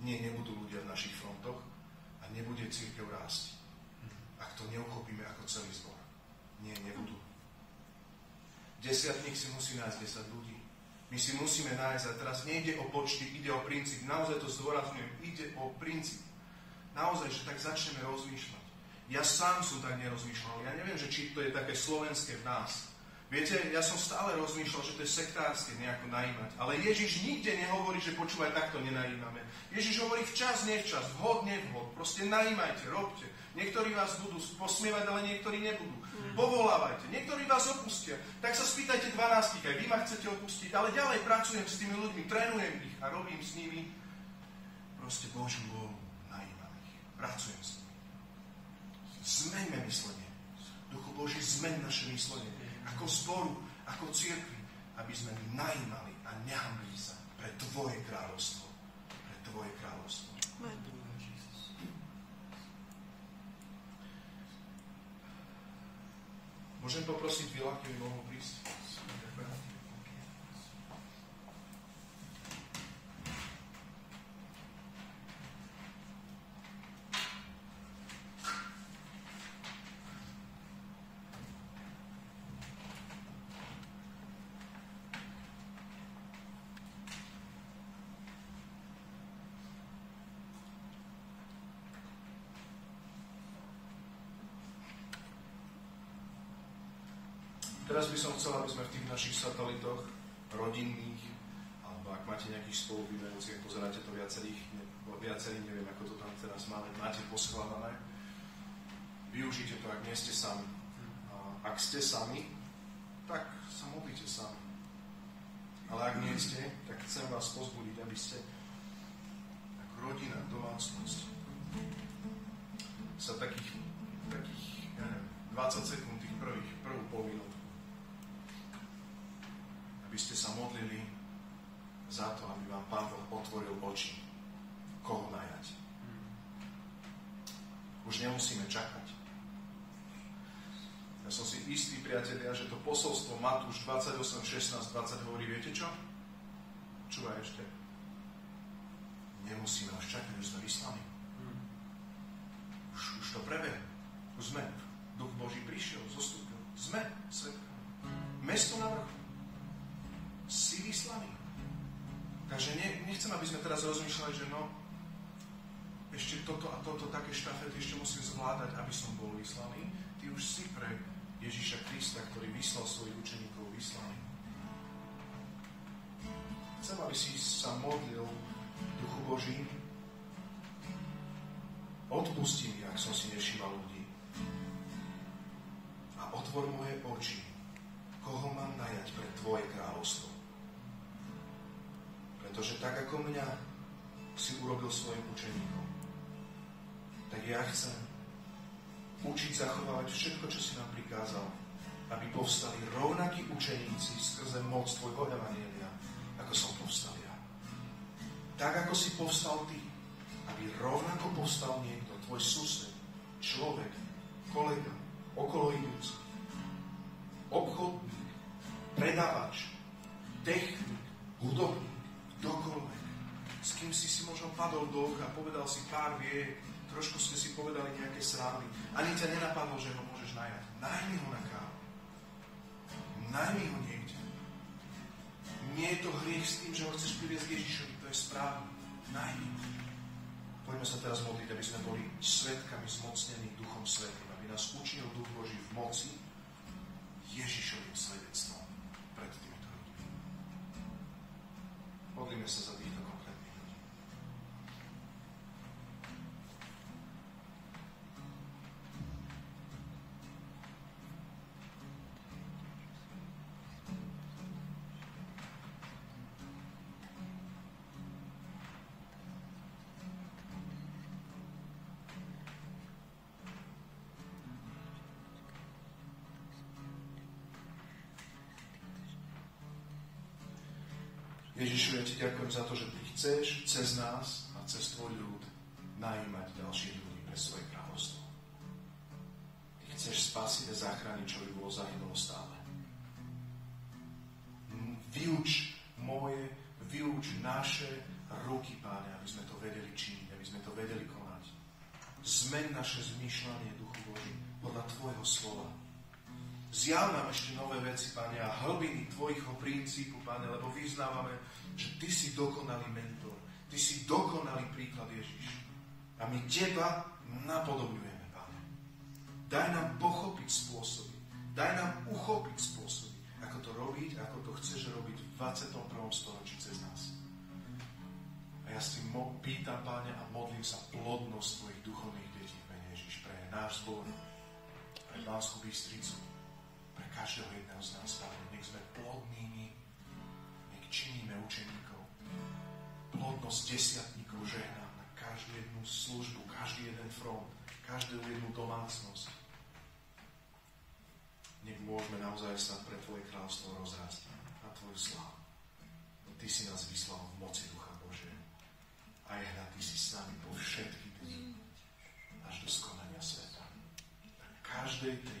Nie, nebudú ľudia v našich frontoch a nebude církev rásť, ak to neuchopíme ako celý zbor. Nie, nebudú. Desiatník si musí nájsť 10 ľudí. My si musíme nájsť, a teraz nejde o počty, ide o princíp. Naozaj to zdôrazňujem, ide o princíp. Naozaj, že tak začneme rozmýšľať. Ja sám som tak nerozmýšľal. Ja neviem, že či to je také slovenské v nás. Viete, ja som stále rozmýšľal, že to je sektárske nejako najímať. Ale Ježiš nikde nehovorí, že počúvaj, takto nenajímame. Ježiš hovorí včas, nevčas, vhod, nevhod. Proste najímajte, robte. Niektorí vás budú posmievať, ale niektorí nebudú. Povolávajte. Niektorí vás opustia. Tak sa spýtajte 12, aj vy ma chcete opustiť, ale ďalej pracujem s tými ľuďmi, trénujem ich a robím s nimi proste Božiu vôľu. Najímam ich. Pracujem s nimi. Zmeňme myslenie. Duchu Boží, zmeň naše myslenie. Ako zboru, ako církvi, aby sme my najímali a nehambili sa pre Tvoje kráľovstvo. Pre Tvoje kráľovstvo. Môžem poprosiť Vila, keby mohol prísť? Teraz by som chcel, aby sme v tých našich satelitoch rodinných, alebo ak máte nejakých spolubývajúcich, pozeráte to viacerých, viacerí, neviem, ako to tam teraz máme, máte poskladané, využite to, ak nie ste sami. A ak ste sami, tak sa modlite sami. Ale ak nie ste, tak chcem vás pozbudiť, aby ste ako rodina, domácnosť sa takých, takých ja neviem, 20 sekúnd tých prvých, prvú polinu aby ste sa modlili za to, aby vám Pán Boh otvoril oči, koho najať. Už nemusíme čakať. Ja som si istý, priatelia, že to posolstvo Matúš 28, 16, 20 hovorí, viete čo? Čúvaj ešte. Nemusíme už čakať, už sme vyslaní. Už, už to prebehne. Už sme. Duch Boží prišiel, zostúpil. Sme svetkami. Mesto na vrchu si vyslaný. Takže ne, nechcem, aby sme teraz rozmýšľali, že no, ešte toto a toto, také štafety ešte musím zvládať, aby som bol vyslaný. Ty už si pre Ježíša Krista, ktorý vyslal svojich učeníkov, vyslaný. Chcem, aby si sa modlil Duchu Boží. Odpustí mi, ak som si nevšímal ľudí. A otvor moje oči, koho mám najať pre Tvoje kráľovstvo. Pretože tak ako mňa si urobil svojim učeníkom, tak ja chcem učiť zachovávať všetko, čo si nám prikázal, aby povstali rovnakí učeníci skrze moc Tvojho Evanielia, ako som povstal ja. Tak, ako si povstal Ty, aby rovnako povstal niekto, Tvoj sused, človek, kolega, okolo idúci, obchodník, predávač, technik, hudobník, kdokoľvek, s kým si si možno padol do oka, povedal si pár vie, trošku ste si povedali nejaké srandy, ani ťa nenapadlo, že ho môžeš najať. Najmi ho na kávu. Najmi ho niekde. Nie je to hriech s tým, že ho chceš priviesť k Ježišovi, to je správne. Najmi ho. Poďme sa teraz modliť, aby sme boli svetkami zmocnení Duchom Svetým, aby nás učil Duch Boží v moci Ježišovým svedectvom Modlíme sa za týchto Ježišu, ja ti ďakujem za to, že ty chceš cez nás a cez tvoj ľud najímať ďalších ľudí pre svoje kráľovstvo. Ty chceš spasiť a zachrániť, čo by bolo zahynulo stále. Vyuč moje, vyuč naše ruky, Páne, aby sme to vedeli činiť, aby sme to vedeli konať. Zmeň naše zmýšľanie, Duchu Boží, podľa Tvojho slova. Zjav nám ešte nové veci, Pane, a hlbiny Tvojho princípu, Pane, lebo vyznávame, že Ty si dokonalý mentor. Ty si dokonalý príklad, Ježiš. A my Teba napodobňujeme, Pane. Daj nám pochopiť spôsoby. Daj nám uchopiť spôsoby, ako to robiť, ako to chceš robiť v 21. storočí cez nás. A ja si mo- pýtam, Páne, a modlím sa plodnosť Tvojich duchovných detí mene Ježiš pre náš zbor, pre Banskú Bystricu, pre každého jedného z nás, Pane. Nech sme plodnými, nech činíme učeníkov. Plodnosť desiatníkov žehnám na každú jednu službu, každý jeden front, každú jednu domácnosť. Nech môžeme naozaj sa pre Tvoje kráľstvo rozrásť na Tvoju slávu. Ty si nás vyslal v moci Ducha Bože. A je hľad, Ty si s nami po všetky dni až do skonania sveta. Na každej tej